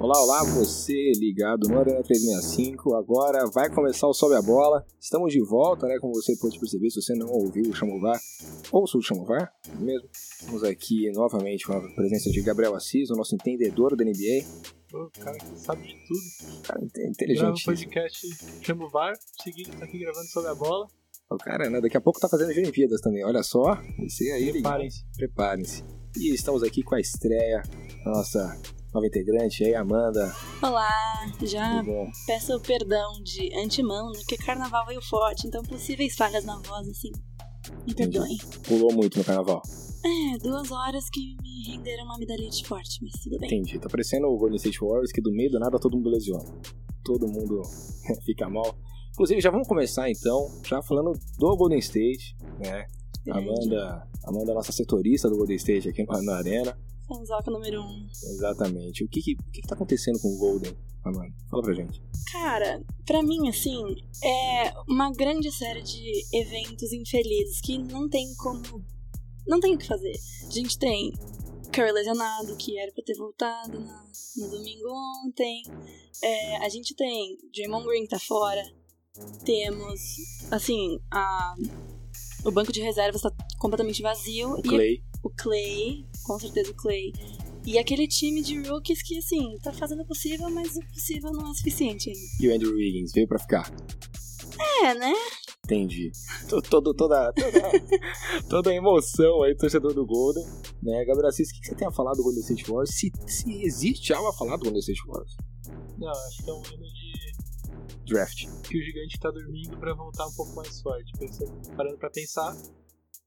Olá, olá, você ligado no Arena 365. Agora vai começar o Sobe a Bola. Estamos de volta, né? Como você pode perceber, se você não ouviu o Chamovar, ouça o Chamovar, mesmo? Estamos aqui novamente com a presença de Gabriel Assis, o nosso entendedor da NBA. O cara que sabe de tudo. Cara inte- Grava um inteligente. podcast, chama o VAR, seguindo tá aqui gravando sobre a bola. O cara, né? Daqui a pouco tá fazendo as Olimpíadas também. Olha só, você aí. Preparem-se. Preparem-se. E estamos aqui com a estreia da nossa nova integrante aí, Amanda. Olá, já peço perdão de antemão, né? Porque carnaval veio forte, então possíveis falhas na voz, assim. Me perdoem. Pulou muito no carnaval. É, duas horas que me renderam uma medalhite forte, mas tudo bem. Entendi. Tá parecendo o Golden State Warriors que do meio do nada todo mundo lesiona. Todo mundo fica mal. Inclusive, já vamos começar então, já falando do Golden State, né? Amanda, Amanda é nossa setorista do Golden State aqui na Arena. Fanzoca número um. Exatamente. O que que, o que que tá acontecendo com o Golden, Amanda? Fala pra gente. Cara, pra mim, assim, é uma grande série de eventos infelizes que não tem como. Não tem o que fazer. A gente tem Curry lesionado, que era pra ter voltado na- no domingo ontem. É, a gente tem Draymond Green que tá fora. Temos, assim, a, o banco de reservas tá completamente vazio. O e Clay. o Clay, com certeza o Clay. E aquele time de rookies que, assim, tá fazendo o possível, mas o possível não é suficiente ainda. E o Andrew Wiggins veio pra ficar. É, né? Entendi. Todo, toda, toda, toda a emoção aí, torcedor do Golden. Né, Gabriel Assis, o que que você tem a falar do Golden State Warriors? Se, se existe algo a falar do Golden State Warriors? Não, acho que é um ano de Draft. que o gigante tá dormindo pra voltar um pouco mais forte. Pensando, parando pra pensar.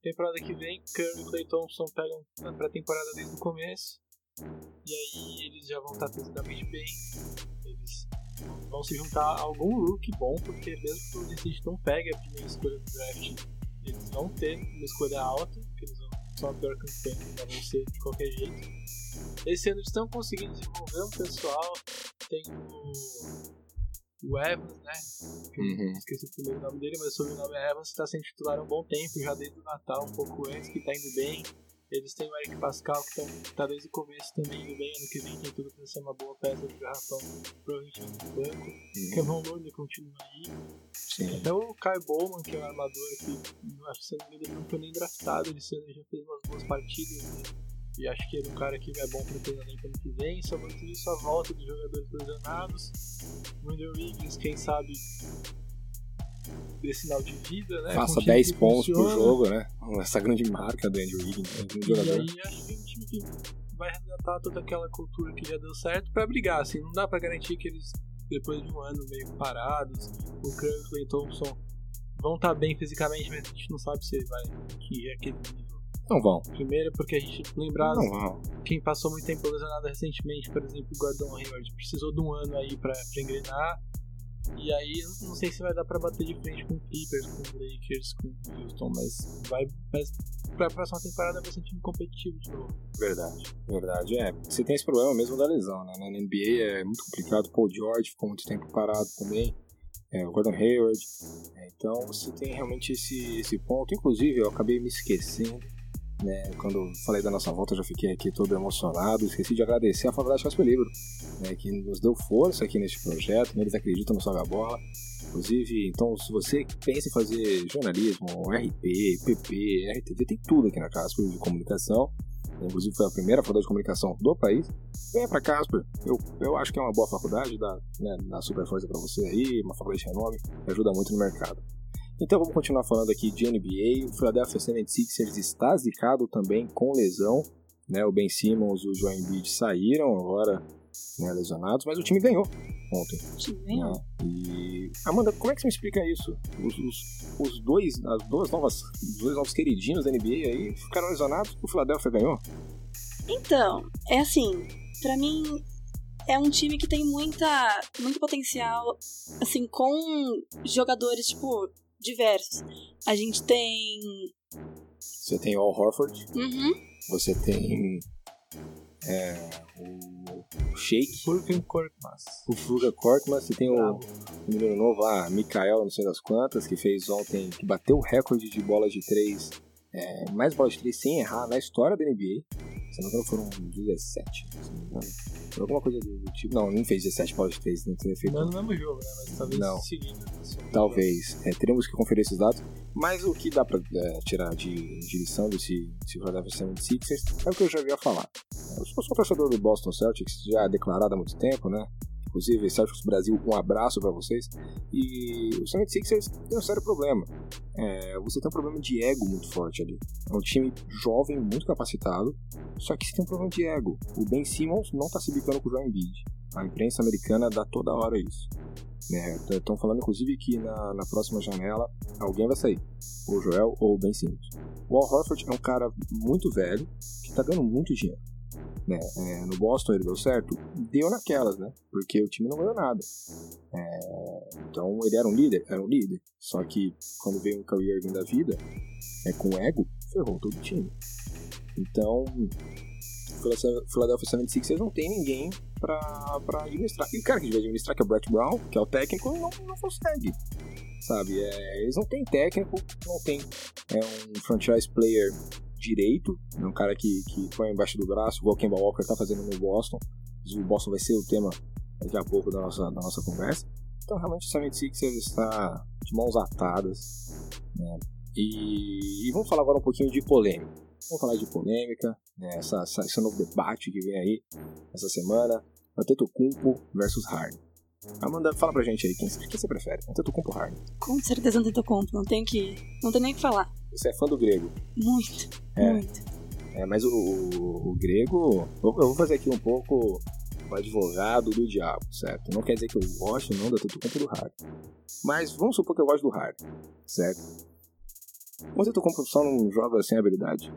Temporada que vem, Curry e Clay Thompson pegam a pré-temporada desde o começo. E aí eles já vão estar fisicamente bem. Eles vão se juntar a algum rookie bom, porque mesmo que o Golden não pegue a primeira escolha do draft, eles vão ter uma escolha alta, porque eles vão só a pior campanha, já vão ser de qualquer jeito. Esse ano eles estão conseguindo desenvolver um pessoal. Tem o, o Evans, né? Uhum. Esqueci o primeiro nome dele, mas o sobrenome é Evans, está sendo titular há um bom tempo, já desde o Natal, um pouco antes, que tá indo bem. Eles têm o Eric Pascal, que tá, tá desde o começo também indo bem. Ano que vem tem tudo pra ser uma boa peça de garrafão, provavelmente no banco. Kevin Looney continua aí. Sim. Até o Kai Bowman, que é um armador que eu acho que se não me engano, ele não foi nem draftado, ele já fez umas boas partidas. né? E acho que ele é um cara que é bom para o treinamento ano que vem. Tudo isso, a volta dos jogadores lesionados. Andrew Wiggins, quem sabe, dê sinal de vida, né? Faça Com um time 10 que pontos por jogo, né? Essa grande marca do Andrew Wiggins, né? um grande E jogador. acho que é um time que vai resgatar toda aquela cultura que já deu certo pra brigar, assim, não dá pra garantir que eles, depois de um ano meio parados, o Curry e o Clay Thompson vão estar bem fisicamente, mas a gente não sabe se vai que é aquele. Não vão. Primeiro porque a gente lembrar quem passou muito tempo lesionado recentemente, por exemplo, o Gordon Hayward, precisou de um ano aí pra, pra engrenar. E aí, eu não sei se vai dar pra bater de frente com o Clippers, com o Lakers, com o Houston, mas vai, vai pra próxima temporada vai ser um time competitivo de novo. Verdade, verdade. É, você tem esse problema mesmo da lesão, né? Na NBA é muito complicado. Paul George ficou muito tempo parado também. É, o Gordon Hayward. É, então você tem realmente esse, esse ponto. Inclusive, eu acabei me esquecendo. Né, quando falei da nossa volta, eu já fiquei aqui todo emocionado. Esqueci de agradecer a Faculdade Casper Livro, né, que nos deu força aqui neste projeto. né, Eles acreditam no Sobe a Bola. Inclusive, então, se você pensa em fazer jornalismo, RP, PP, RTV, tem tudo aqui na Casper de comunicação. Inclusive, foi a primeira faculdade de comunicação do país. Venha pra Casper. Eu, eu acho que é uma boa faculdade, dá, né, dá super força pra você aí, uma faculdade de renome, ajuda muito no mercado. Então vamos continuar falando aqui de NBA. O Philadelphia 76ers está zicado também com lesão. Né? O Ben Simmons e o Joel Embiid saíram agora né, lesionados, mas o time ganhou ontem. O time ganhou. né? E Amanda, como é que você me explica isso? Os, os, os dois, as duas novas, os dois novos queridinhos da NBA aí ficaram lesionados, o Philadelphia ganhou. Então, é assim, pra mim é um time que tem muita, muito potencial, assim, com jogadores, tipo, diversos. A gente tem. Você tem o Al Horford, Uhum. você tem é, o Shake, Furkan Korkmaz. o Fuga Korkmaz, você tem o, Bravo. o menino novo lá, Mikael, não sei das quantas, que fez ontem, que bateu o recorde de bolas de três, é, mais bolas de três sem errar na história da NBA. Se não me engano, foram 17, se não me engano. Foi alguma coisa do, tipo. Não, não fez 17 Power 3, não teria feito. Não é no mesmo jogo, né? Mas talvez Não. seguindo. assim. Talvez. É, teremos que conferir esses dados. Mas o que dá pra é, tirar de, de lição desse, desse Philadelphia 76ers é o que eu já havia falar. Eu sou, sou torcedor do Boston Celtics, já declarado há muito tempo, né? Inclusive, Celtics Brasil, um abraço pra vocês. E o 76ers tem um sério problema. É, você tem um problema de ego muito forte ali. É um time jovem, muito capacitado, só que você tem um problema de ego. O Ben Simmons não tá se bicando com o Joel Embiid. A imprensa americana dá toda hora isso. Estão falando, inclusive, que na, na próxima janela alguém vai sair. O Joel ou o Ben Simmons. O Al Horford é um cara muito velho, que tá ganhando muito dinheiro. Né? É, no Boston ele deu certo? Deu naquelas, né? Porque o time não ganhou nada. É, então ele era um líder? Era um líder. Só que quando veio um Kyrie Irving da vida, é, com ego, ferrou todo o time. Então, Philadelphia 76ers não tem ninguém pra, pra administrar. E o cara que devia administrar, que é o Brett Brown, que é o técnico, não, não consegue. Sabe? É, eles não têm técnico, não tem é um franchise player direito, é um cara que, que embaixo do braço, igual Kemba Walker tá fazendo no Boston. O Boston vai ser o tema daqui a pouco da nossa, da nossa conversa. Então, realmente, o 76ers está de mãos atadas. Né? E, e vamos falar agora um pouquinho de polêmica. Vamos falar de polêmica, né? essa, essa, esse novo debate que vem aí essa semana. Antetokounmpo versus Harden. Amanda, fala pra gente aí, quem, quem você prefere? Antetokounmpo ou Harden? Com certeza conta, não tem que. Não tem nem o que falar. Você é fã do grego. Muito, É. muito. É, mas o, o, o grego... Eu, eu vou fazer aqui um pouco o advogado do diabo, certo? Não quer dizer que eu gosto não Antetokounmpo ou do Harden. Mas vamos supor que eu gosto do Harden, certo? O Antetokounmpo só não joga sem habilidade.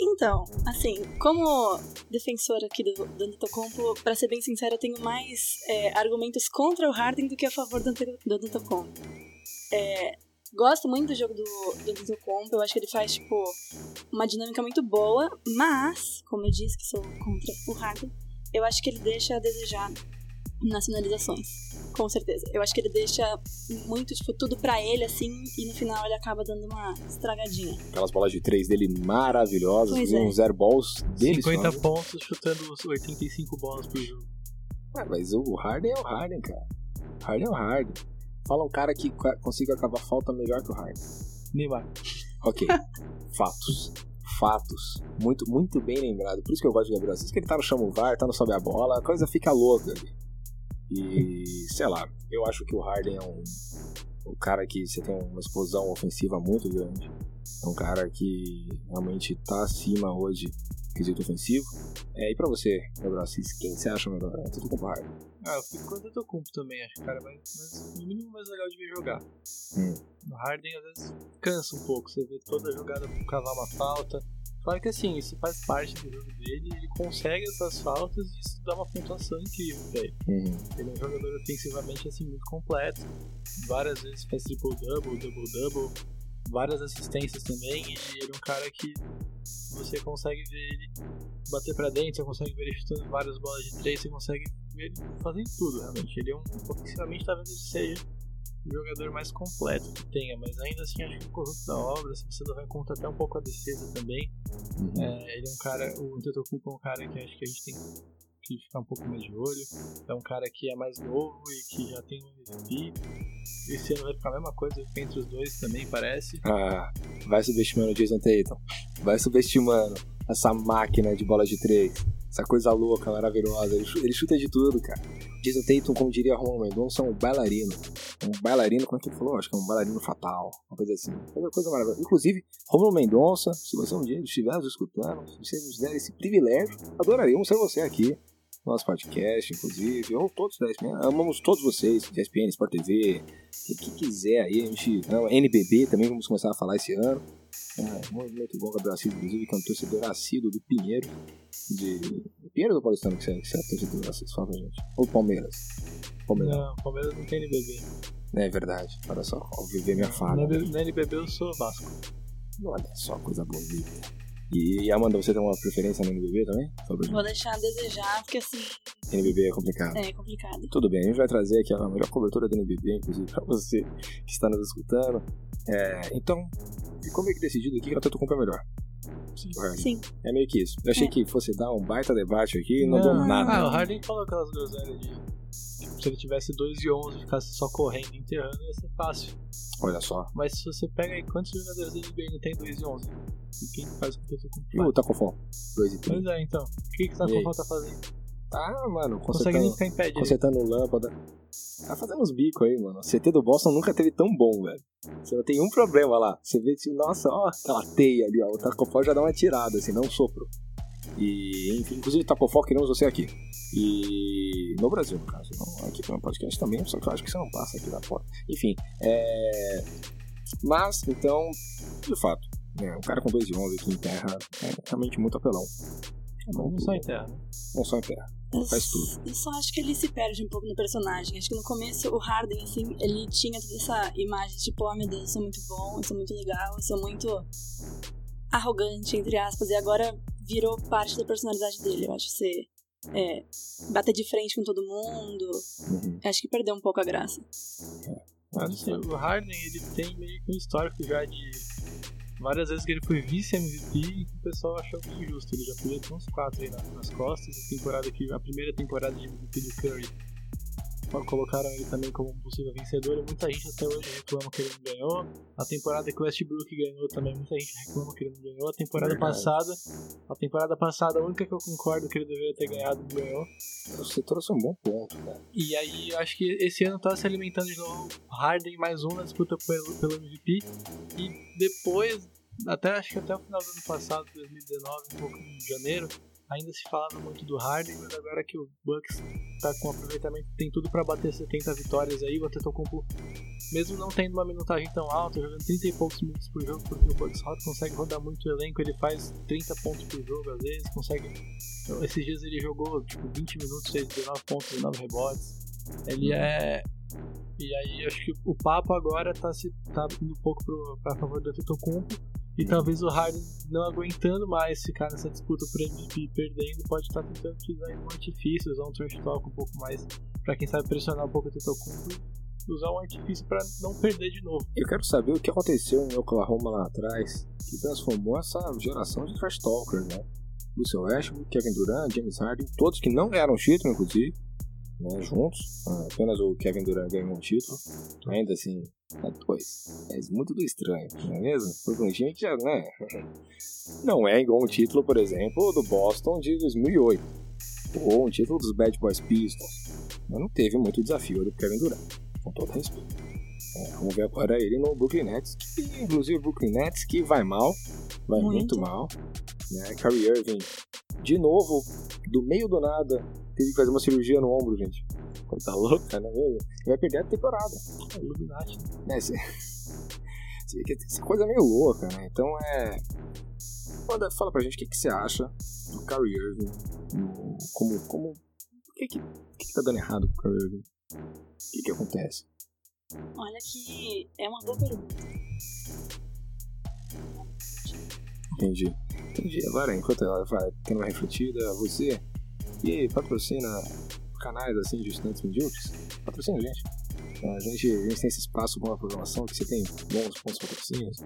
Então, assim, como defensora aqui do, do Antetokounmpo, pra ser bem sincera, eu tenho mais é, argumentos contra o Harden do que a favor do, do Antetokounmpo. É, gosto muito do jogo do, do Antetokounmpo, eu acho que ele faz, tipo, uma dinâmica muito boa, mas, como eu disse que sou contra o Harden, eu acho que ele deixa a desejar nas finalizações. Com certeza. Eu acho que ele deixa muito, tipo, tudo pra ele, assim, e no final ele acaba dando uma estragadinha. Aquelas bolas de três dele maravilhosas, Pois é. uns zero balls deles. 50 pontos chutando os 85 bolas por jogo. Ah, mas o Harden é o Harden, cara. O Harden é o Harden. Fala um cara que consiga acabar falta melhor que o Harden. Neymar. Ok. Fatos. Fatos. Muito, muito bem lembrado. Por isso que eu gosto de Gabriel Assis, que ele tá no chamo VAR, tá no sobe a bola, a coisa fica louca ali. E, sei lá, eu acho que o Harden é um, um cara que você tem uma explosão ofensiva muito grande. É um cara que realmente tá acima hoje quesito ofensivo. É, e pra você, Gabriel Assis, quem você acha melhor? É tudo com o Harden. Ah, eu fico com o Antetokounmpo também, acho cara mais, mais, no mínimo mais legal de ver jogar. Hum. O Harden às vezes cansa um pouco, você vê toda a jogada cavar uma falta. Claro que assim, isso faz parte do jogo dele, ele consegue essas faltas e isso dá uma pontuação incrível pra ele. Uhum. Ele é um jogador ofensivamente assim muito completo. Várias vezes faz triple-double, double-double, várias assistências também. E ele é um cara que você consegue ver ele bater pra dentro, você consegue ver ele chutando várias bolas de três, você consegue ver ele fazendo tudo realmente. Ele é um, ofensivamente talvez seja o jogador mais completo que tenha, mas ainda assim acho que o corrupto da obra, se você levar em conta até um pouco a defesa também, Uhum. é, ele é um cara, o Antetokounmpo é um cara que acho que a gente tem que ficar um pouco mais de olho. É um cara que é mais novo e que já tem um MVP. Esse ano vai ficar a mesma coisa entre os dois também, parece. Ah, vai subestimando o Jason Tatum. Vai subestimando essa máquina de bola de três. Essa coisa louca, maravilhosa. Ele chu- ele chuta de tudo, cara. Jason Tatum, como diria Romulo Mendonça, é um bailarino. Um bailarino, como é que ele falou? Acho que é um bailarino fatal. Uma coisa assim. Coisa, coisa maravilhosa. Inclusive, Romulo Mendonça, se você um dia estiver nos escutando, se você nos der esse privilégio, adoraríamos ter você aqui nosso podcast, inclusive, ou todos da ESPN. Amamos todos vocês, ESPN, Sport TV, o que quiser aí, a gente. NBB também vamos começar a falar esse ano. É, movimento bom, Gabriel Assis, inclusive, que é um torcedor assíduo do Pinheiro. De. Pinheiro do Paulistano, que você, que você é torcedor Assis, fala pra gente. Ou Palmeiras. Palmeiras. Não, Palmeiras não tem NBB. É verdade, olha só, ao viver minha Na, fala. né? na NBB eu sou Vasco. Olha só, coisa bonita. E, e Amanda, você tem uma preferência no NBB também? Vou deixar a desejar, porque assim, NBB é complicado. é complicado. Tudo bem, a gente vai trazer aqui a melhor cobertura do NBB, inclusive, pra você que está nos escutando. É, então, ficou meio que decidido aqui que a Antetokounmpo é melhor. Sim. O Harden. Sim. É meio que isso. Eu achei É. que fosse dar um baita debate aqui e não, deu Não. nada. Ah, o Harden falou aquelas groselhas de. Se ele tivesse 2 e 11 e ficasse só correndo e enterrando, ia ser fácil. Olha só. Mas se você pega aí quantos jogadores da NBA não tem 2 e 11? E quem faz o que eu tô com E o Tacofon? 2 e 3. Pois é, então. O que, que tá aí? com falta fazendo? Tá, mano, Não consegue nem consertando, ficar em pé consertando lâmpada. Tá fazendo uns bicos aí, mano. O CT do Boston nunca teve tão bom, velho. Você não tem um problema lá. Você vê que, nossa, ó, aquela teia ali, ó. O Tacofó já dá uma tirada, assim, não um sopro. E, enfim, inclusive, Tacofó, queremos você aqui. E no Brasil, no caso. Não, aqui no podcast também, só que eu acho que você não passa aqui da porta. Enfim, é. Mas, então, de fato, né, um cara com 2 e 11 aqui em terra é realmente muito apelão. É Não muito- só em terra, né? Não só em terra. Eu, Faz tudo. eu só acho que ele se perde um pouco no personagem. Acho que no começo o Harden, assim, ele tinha toda essa imagem de tipo, oh meu Deus, eu sou muito bom, eu sou muito legal, eu sou muito arrogante, entre aspas, e agora virou parte da personalidade dele. Eu acho que você é, bater de frente com todo mundo. Uhum. Acho que perdeu um pouco a graça. Mas assim, o Harden ele tem meio que um histórico já de várias vezes que ele foi vice-MVP e que o pessoal achou meio injusto. Ele já podia ter uns quatro aí na- nas costas. A temporada que, a primeira temporada de MVP do Curry colocaram ele também como um possível vencedor. E muita gente até hoje reclama que ele não ganhou. A temporada que o Westbrook ganhou também, muita gente reclama que ele não ganhou. A temporada Verdade. passada, a temporada passada, a única que eu concordo que ele deveria ter ganhado, não ganhou. Você trouxe um bom ponto, cara. E aí, acho que esse ano tá se alimentando de novo Harden mais um na disputa pelo, pelo MVP. E depois, até acho que até o final do ano passado, 2019, um pouco em janeiro, ainda se falava muito do Harden, mas agora que o Bucks tá com aproveitamento, tem tudo pra bater 70 vitórias aí, o Antetokounmpo, mesmo não tendo uma minutagem tão alta, jogando 30 e poucos minutos por jogo, porque o Bucks roda, consegue rodar muito o elenco, ele faz 30 pontos por jogo às vezes, consegue... então, Esses dias ele jogou tipo 20 minutos, fez 19 pontos, 19 rebotes. Ele é. E aí acho que o papo agora tá, se, tá indo um pouco pro, pra favor do Antetokounmpo. E talvez o Harden não aguentando mais ficar nessa disputa por MVP perdendo, pode estar tentando utilizar um artifício, usar um trash talk um pouco mais, pra quem sabe pressionar um pouco o Antetokounmpo e usar um artifício pra não perder de novo. Eu quero saber o que aconteceu em Oklahoma lá atrás que transformou essa geração de trash talkers, né? Russell Westbrook, Kevin Durant, James Harden, todos que não ganharam título, inclusive, né, juntos. Ah, Apenas o Kevin Durant ganhou um título. Ainda assim, é dois. É muito do estranho, não é mesmo? Porque um time que já, né? Não é igual um título, por exemplo, do Boston de 2008. Ou um título dos Bad Boys Pistons. Mas não teve muito desafio do Kevin Durant, com todo respeito. É, vamos ver agora ele no Brooklyn Nets, inclusive o Brooklyn Nets que vai mal, vai muito, Muito. mal. Né? Kyrie Irving, de novo, do meio do nada, teve que fazer uma cirurgia no ombro, gente. Coisa louca, é mesmo? Vai perder a temporada. É Illuminati. Né? Que essa coisa é meio louca, né? Então é. Manda, fala pra gente o que, que você acha do Kyrie Irving. Como. como o que, que, o que, que tá dando errado com o Kyrie Irving? O que, que acontece? Olha que é uma boa pergunta. Entendi. Entendi. Agora, enquanto ela vai tendo uma refletida, você e patrocina canais assim de estudantes medíocres, patrocina a gente. A gente, a gente tem esse espaço com a programação que você tem bons pontos patrocínios.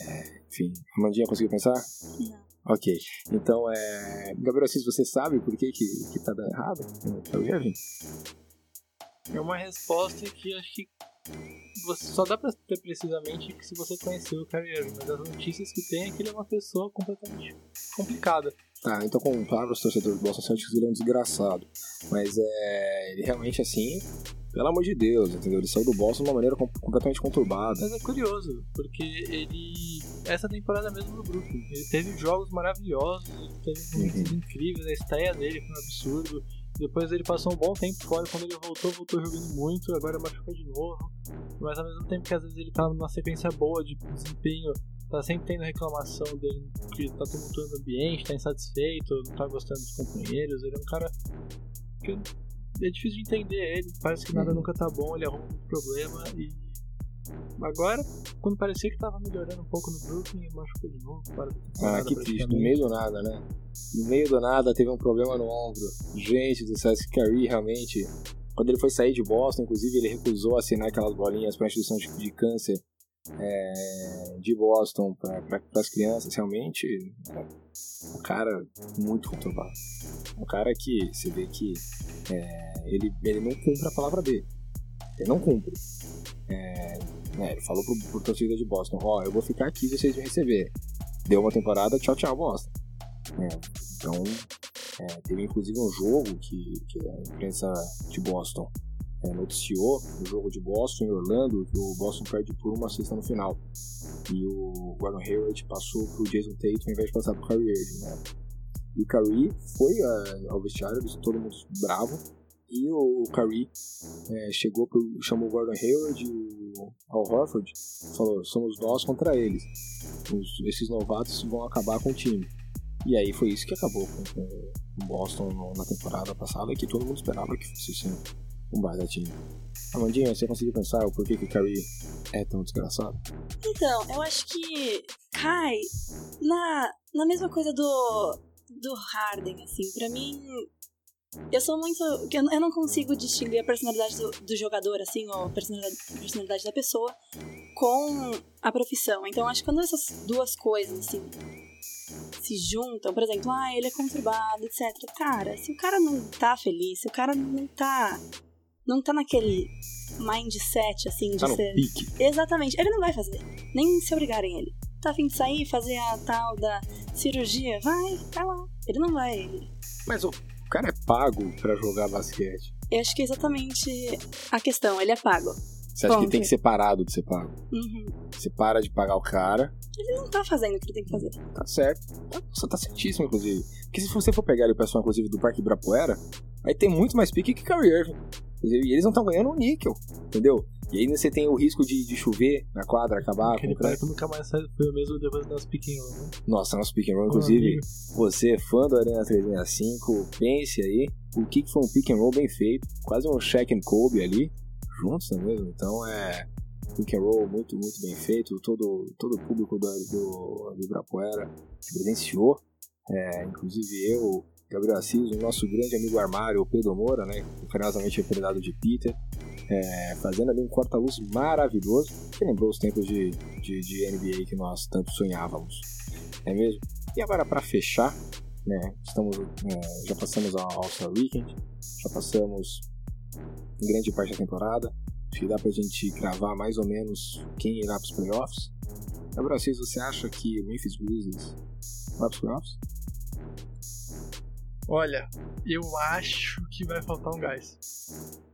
É, enfim, a Mandinha conseguiu pensar? Não. Ok. Então, é... Gabriel Assis, você sabe por que, que, que tá dando errado? É o Irving? É uma resposta que acho que você só dá pra ter precisamente que se você conheceu o Irving, mas as notícias que tem é que ele é uma pessoa completamente complicada. Tá, então com palavras torcedores do Boston Celtics, ele é um desgraçado. Mas é. Ele realmente assim. Pelo amor de Deus, entendeu? Ele saiu do Boston de uma maneira com- completamente conturbada. Mas é curioso, porque ele. Essa temporada mesmo no Brooklyn, ele teve jogos maravilhosos, ele teve momentos incríveis, a estreia dele foi um absurdo. Depois ele passou um bom tempo fora, quando ele voltou, voltou jogando muito, agora machucou de novo. Mas ao mesmo tempo que às vezes ele tá numa sequência boa de desempenho, tá sempre tendo reclamação dele que tá tumultuando o ambiente, tá insatisfeito, não tá gostando dos companheiros. Ele é um cara que é difícil de entender ele, parece que nada Uhum. nunca tá bom, ele arruma um problema e. Agora, quando parecia que tava melhorando um pouco no Brooklyn, machucou de novo, para Ah, que triste. No meio do nada, né? No meio do nada teve um problema no ombro. Gente do esse Kyrie realmente. Quando ele foi sair de Boston, inclusive, ele recusou assinar aquelas bolinhas para instituição de, de câncer é, de Boston para as crianças, realmente, é um cara muito conturbado. Um cara que você vê que é, ele, ele não cumpre a palavra dele. Ele não cumpre. É, né, ele falou pro, pro torcida de Boston: Ó, oh, eu vou ficar aqui e vocês me receber. Deu uma temporada, tchau, tchau, Boston. É, então, é, teve inclusive um jogo que, que a imprensa de Boston é, noticiou o jogo de Boston e Orlando, que o Boston perde por uma cesta no final. E o Gordon Hayward passou pro Jason Tatum ao invés de passar pro Kyrie Irving, né? E o Kyrie foi uh, ao vestiário, todo mundo bravo. E o Kyrie é, chegou, pro, chamou o Gordon Hayward e o Al Horford, falou: somos nós contra eles. Os, esses novatos vão acabar com o time. E aí foi isso que acabou com, com o Boston na temporada passada, que todo mundo esperava que fosse assim um baita time. Amandinha, você conseguiu pensar o porquê que o Curry é tão desgraçado? Então, eu acho que cai na, na mesma coisa do, do Harden, assim. Pra mim, eu sou muito. Eu não consigo distinguir a personalidade do, do jogador, assim, ou a personalidade, personalidade da pessoa com a profissão. Então, acho que quando essas duas coisas, assim, se juntam, por exemplo, ah, ele é conturbado, etc. Cara, se o cara não tá feliz, se o cara não tá não tá naquele mindset, assim, de tá ser. Pique. Exatamente. Ele não vai fazer. Nem se obrigarem ele. Tá afim de sair, fazer a tal da cirurgia? Vai, vai lá. Ele não vai. Mas o cara é pago para jogar basquete. Eu acho que é exatamente a questão. Ele é pago. Você acha Ponto. que tem que ser parado de ser pago? Uhum. Você para de pagar o cara. Ele não tá fazendo o que ele tem que fazer. Tá certo. Você tá certíssimo, inclusive. Porque se você for pegar o pessoal, inclusive, do Parque Ibirapuera, aí tem muito mais pique que Kyrie Irving. E eles não estão ganhando um níquel, entendeu? E aí você tem o risco de, de chover na quadra, acabar Aquele o nunca mais foi o mesmo depois do nosso pick and né? Nossa, nosso pick and roll, inclusive, você, fã do Arena 365, pense aí o que, foi um pick and roll bem feito. Quase um Shaq and Kobe ali, juntos, não é mesmo? Então é pick and roll muito, muito bem feito. Todo, todo o público do, do, do Ibirapuera presenciou. É, inclusive eu, Gabriel Assis, o nosso grande amigo armário, o Pedro Moura, né, carinhosamente apelidado de Peter, é, fazendo ali um corta-luz maravilhoso, que lembrou os tempos de, de, de, NBA que nós tanto sonhávamos, é mesmo? E agora para fechar, né, estamos, é, já passamos ao All-Star Weekend, já passamos grande parte da temporada, acho que dá pra gente cravar mais ou menos quem irá para os playoffs. Gabriel Assis, você acha que o Memphis Grizzlies vai para os playoffs? Olha, eu acho que vai faltar um gás.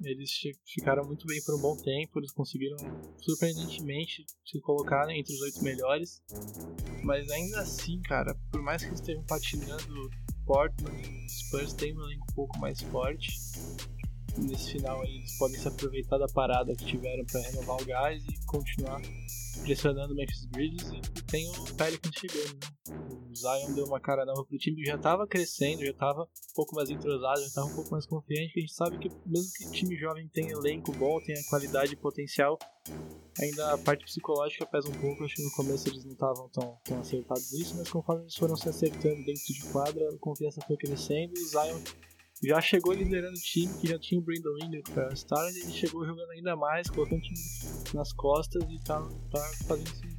Eles ficaram muito bem por um bom tempo, eles conseguiram surpreendentemente se colocar entre os oito melhores. Mas ainda assim, cara, por mais que eles estejam patinando, Portland e Spurs têm um elenco um pouco mais forte. Nesse final aí, eles podem se aproveitar da parada que tiveram para renovar o gás e continuar pressionando o Memphis Grizzlies e tem o Pelicans chegando, né? O Zion deu uma cara nova pro time que já tava crescendo, já tava um pouco mais entrosado, já tava um pouco mais confiante, que a gente sabe que mesmo que time jovem tenha elenco bom, tenha qualidade e potencial, ainda a parte psicológica pesa um pouco, acho que no começo eles não estavam tão, tão acertados nisso, mas conforme eles foram se acertando dentro de quadra, a confiança foi crescendo e o Zion já chegou liderando o time, que já tinha o Brandon Ingram para Star, ele chegou jogando ainda mais, colocando o time nas costas e tá, tá fazendo esse,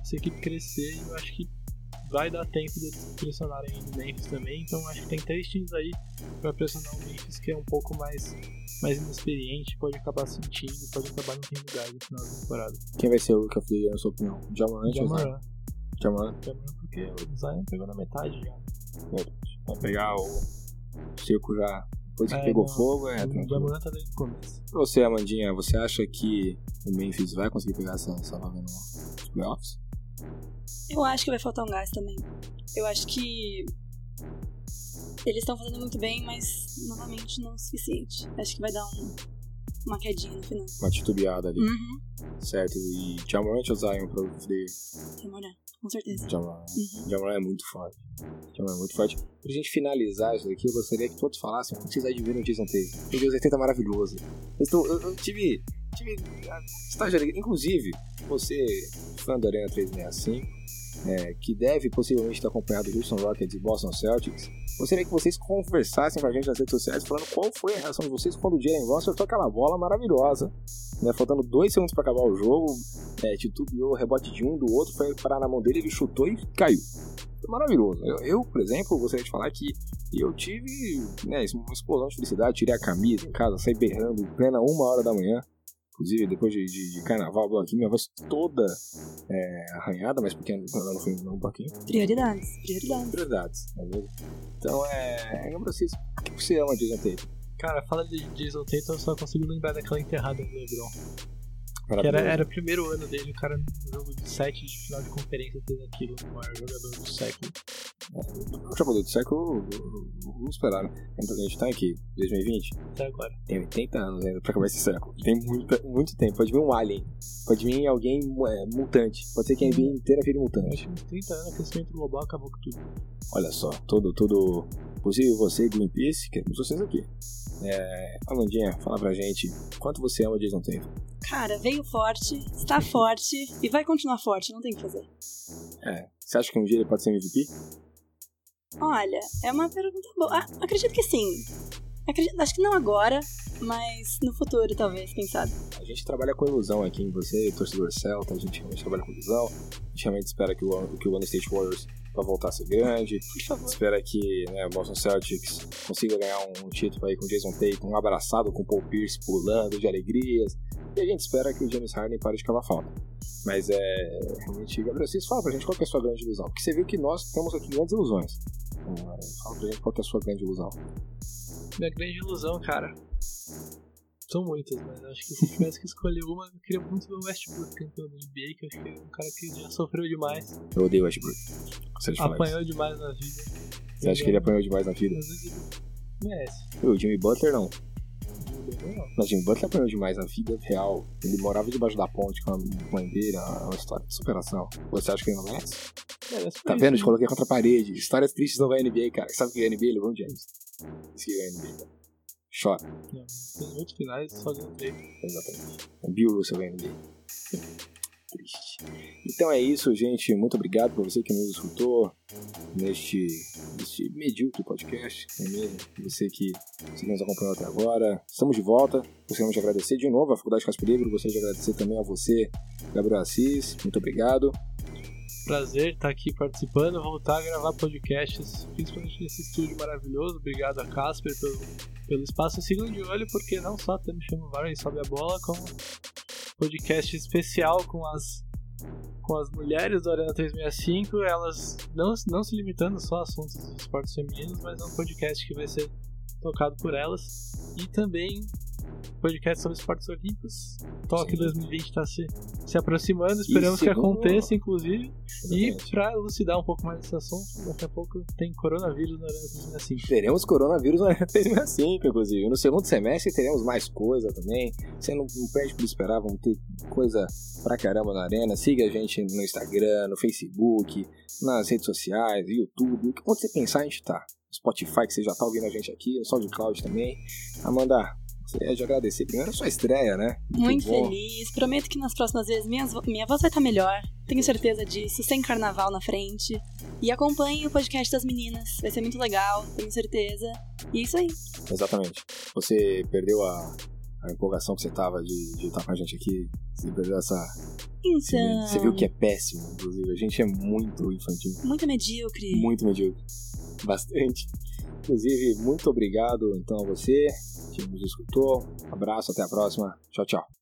essa equipe crescer e eu acho que vai dar tempo deles pressionarem o Memphis também, então acho que tem três times aí para pressionar o Memphis que é um pouco mais, mais inexperiente, pode acabar sentindo, pode acabar não tendo lugar no final da temporada. Quem vai ser o the Year, na sua opinião? Jamoran Jamoran? Jamoran. Jamoran porque o Zion pegou na metade já. Vai pegar o o circo já. Depois que é, pegou não, fogo, é. O Gamorant tá desde o começo. Você, Amandinha, você acha que o Memphis vai conseguir pegar essa, essa vaga nos playoffs? Eu acho que vai faltar um gás também. Eu acho que eles estão fazendo muito bem, mas novamente não o suficiente. Acho que vai dar um, uma quedinha no final. Uma titubeada ali. Uhum. Certo. E Jamorant ou Zion para o Jamorant com certeza. Jamal, uhum. É muito forte. Jamal é muito forte. Pra gente finalizar isso daqui, eu gostaria que todos falassem como vocês admiram o Jason Tatum. O Jason Tatum é maravilhoso. Eu, estou, eu, eu tive, tive estágio Inclusive, você, fã da Arena 365, é, que deve possivelmente ter acompanhado o Houston Rockets e Boston Celtics, gostaria que vocês conversassem com a gente nas redes sociais falando qual foi a reação de vocês quando o Jalen Ross acertou aquela bola maravilhosa, né, faltando dois segundos para acabar o jogo, é, titubeou o rebote de um do outro, foi parar na mão dele, ele chutou e caiu. Foi maravilhoso. Eu, eu, por exemplo, gostaria de falar que eu tive né, uma explosão de felicidade, tirei a camisa em casa, saí berrando em plena uma hora da manhã. Inclusive, depois de, de, de carnaval, bloquinho, minha voz toda é, arranhada, mas porque eu não fui no bloquinho. Prioridades, prioridades. Prioridades, é mesmo? Então, é. é vocês, o que você ama Jason Tatum? Cara, fala de Jason Tatum, eu só consigo lembrar daquela enterrada do LeBron. Que era, era o primeiro ano dele, o cara no jogo de 7 de final de conferência fez aquilo, o maior jogador do século. O jogador do século, vamos esperar, né? Então, a gente tá aqui, 2020. Até agora. Tem 80 anos ainda pra acabar esse século. Tem muita, muito tempo. Pode vir um alien, pode vir alguém é, mutante. Pode ser que a NBA inteira vire mutante. Acho que uns 30 anos, aquecimento global acabou com tudo. Olha só, todo, todo. Inclusive você, Greenpeace, queremos vocês aqui. É, Amandinha, fala pra gente quanto você ama Jason Tatum. Cara, veio forte, está forte e vai continuar forte, não tem o que fazer. É, você acha que um dia ele pode ser MVP? Olha, é uma pergunta boa. Ah, acredito que sim. Acredito, acho que não agora, mas no futuro, talvez, quem sabe. A gente trabalha com ilusão aqui em você, torcedor Celta, a gente realmente trabalha com ilusão. A gente realmente espera que o, que o Golden State Warriors para voltar a ser grande. Espera que né, o Boston Celtics consiga ganhar um, título aí com Jason Tatum, um abraçado com Paul Pierce pulando de alegrias. E a gente espera que o James Harden pare de cavar falta. Mas é realmente, Gabriel, vocês falam pra gente qual é a sua grande ilusão. Porque você viu que nós temos aqui grandes ilusões. Então, fala pra gente qual é a sua grande ilusão. Minha grande ilusão, cara. São muitas, mas acho que se tivesse que escolher uma, eu queria muito ver o Westbrook campeão da NBA, que eu acho que é um cara que já sofreu demais. Eu odeio o Westbrook. Apanhou demais na vida. Você acha que ele apanhou demais na vida? Merece. O Jimmy Butler não. Mas Jimmy Butler apanhou demais na vida real. Ele morava debaixo da ponte com a mãe dele, é uma história de superação. Você acha que ele não merece? merece tá vendo? Te coloquei contra a parede. Histórias tristes não vai NBA, cara. Sabe o que é NBA? LeBron James. Isso que é NBA, Chora. Não, tem muitos finais só de treino. Exatamente. O Bill Russell vai NBA. Triste. Então é isso, gente. Muito obrigado por você que nos escutou neste, neste medíocre podcast. É mesmo? Você que, você que nos acompanhou até agora. Estamos de volta. Gostaríamos de agradecer de novo à Faculdade Casper Livre. Gostaria de agradecer também a você, Gabriel Assis. Muito obrigado. Prazer estar aqui participando, voltar a gravar podcasts, principalmente nesse estúdio maravilhoso. Obrigado a Casper pelo, pelo espaço. Sigam de olho, porque não só temos Chama VAR e Sobe a Bola, como podcast especial com as com as mulheres do Arena 365, elas não, não se limitando só a assuntos dos esportes femininos, mas é um podcast que vai ser tocado por elas. E também podcast sobre esportes olímpicos. Tóquio 2020 está se, se aproximando, esperamos que aconteça, inclusive. E para elucidar um pouco mais esse assunto, daqui a pouco tem coronavírus na Arena 365. Teremos coronavírus na Arena 365, inclusive. No segundo semestre teremos mais coisa também. Você não, não perde por esperar, vamos ter coisa pra caramba na Arena. Siga a gente no Instagram, no Facebook, nas redes sociais, YouTube. Onde você pensar, a gente tá. Spotify, que você já tá ouvindo a gente aqui, no SoundCloud também. Amanda, é de agradecer primeiro a sua estreia, né? Muito, Muito feliz. Prometo que nas próximas vezes minha, minha voz vai estar melhor. Tenho certeza disso, sem carnaval na frente. E acompanhe o podcast das meninas. Vai ser muito legal, tenho certeza. E é isso aí. Exatamente. Você perdeu a, a empolgação que você tava de, de estar com a gente aqui. Você perdeu essa. Então. Você viu que é péssimo, inclusive. A gente é muito infantil. Muito medíocre. Muito medíocre. Bastante. Inclusive, muito obrigado então a você nos escutou. Abraço, até a próxima. Tchau, tchau.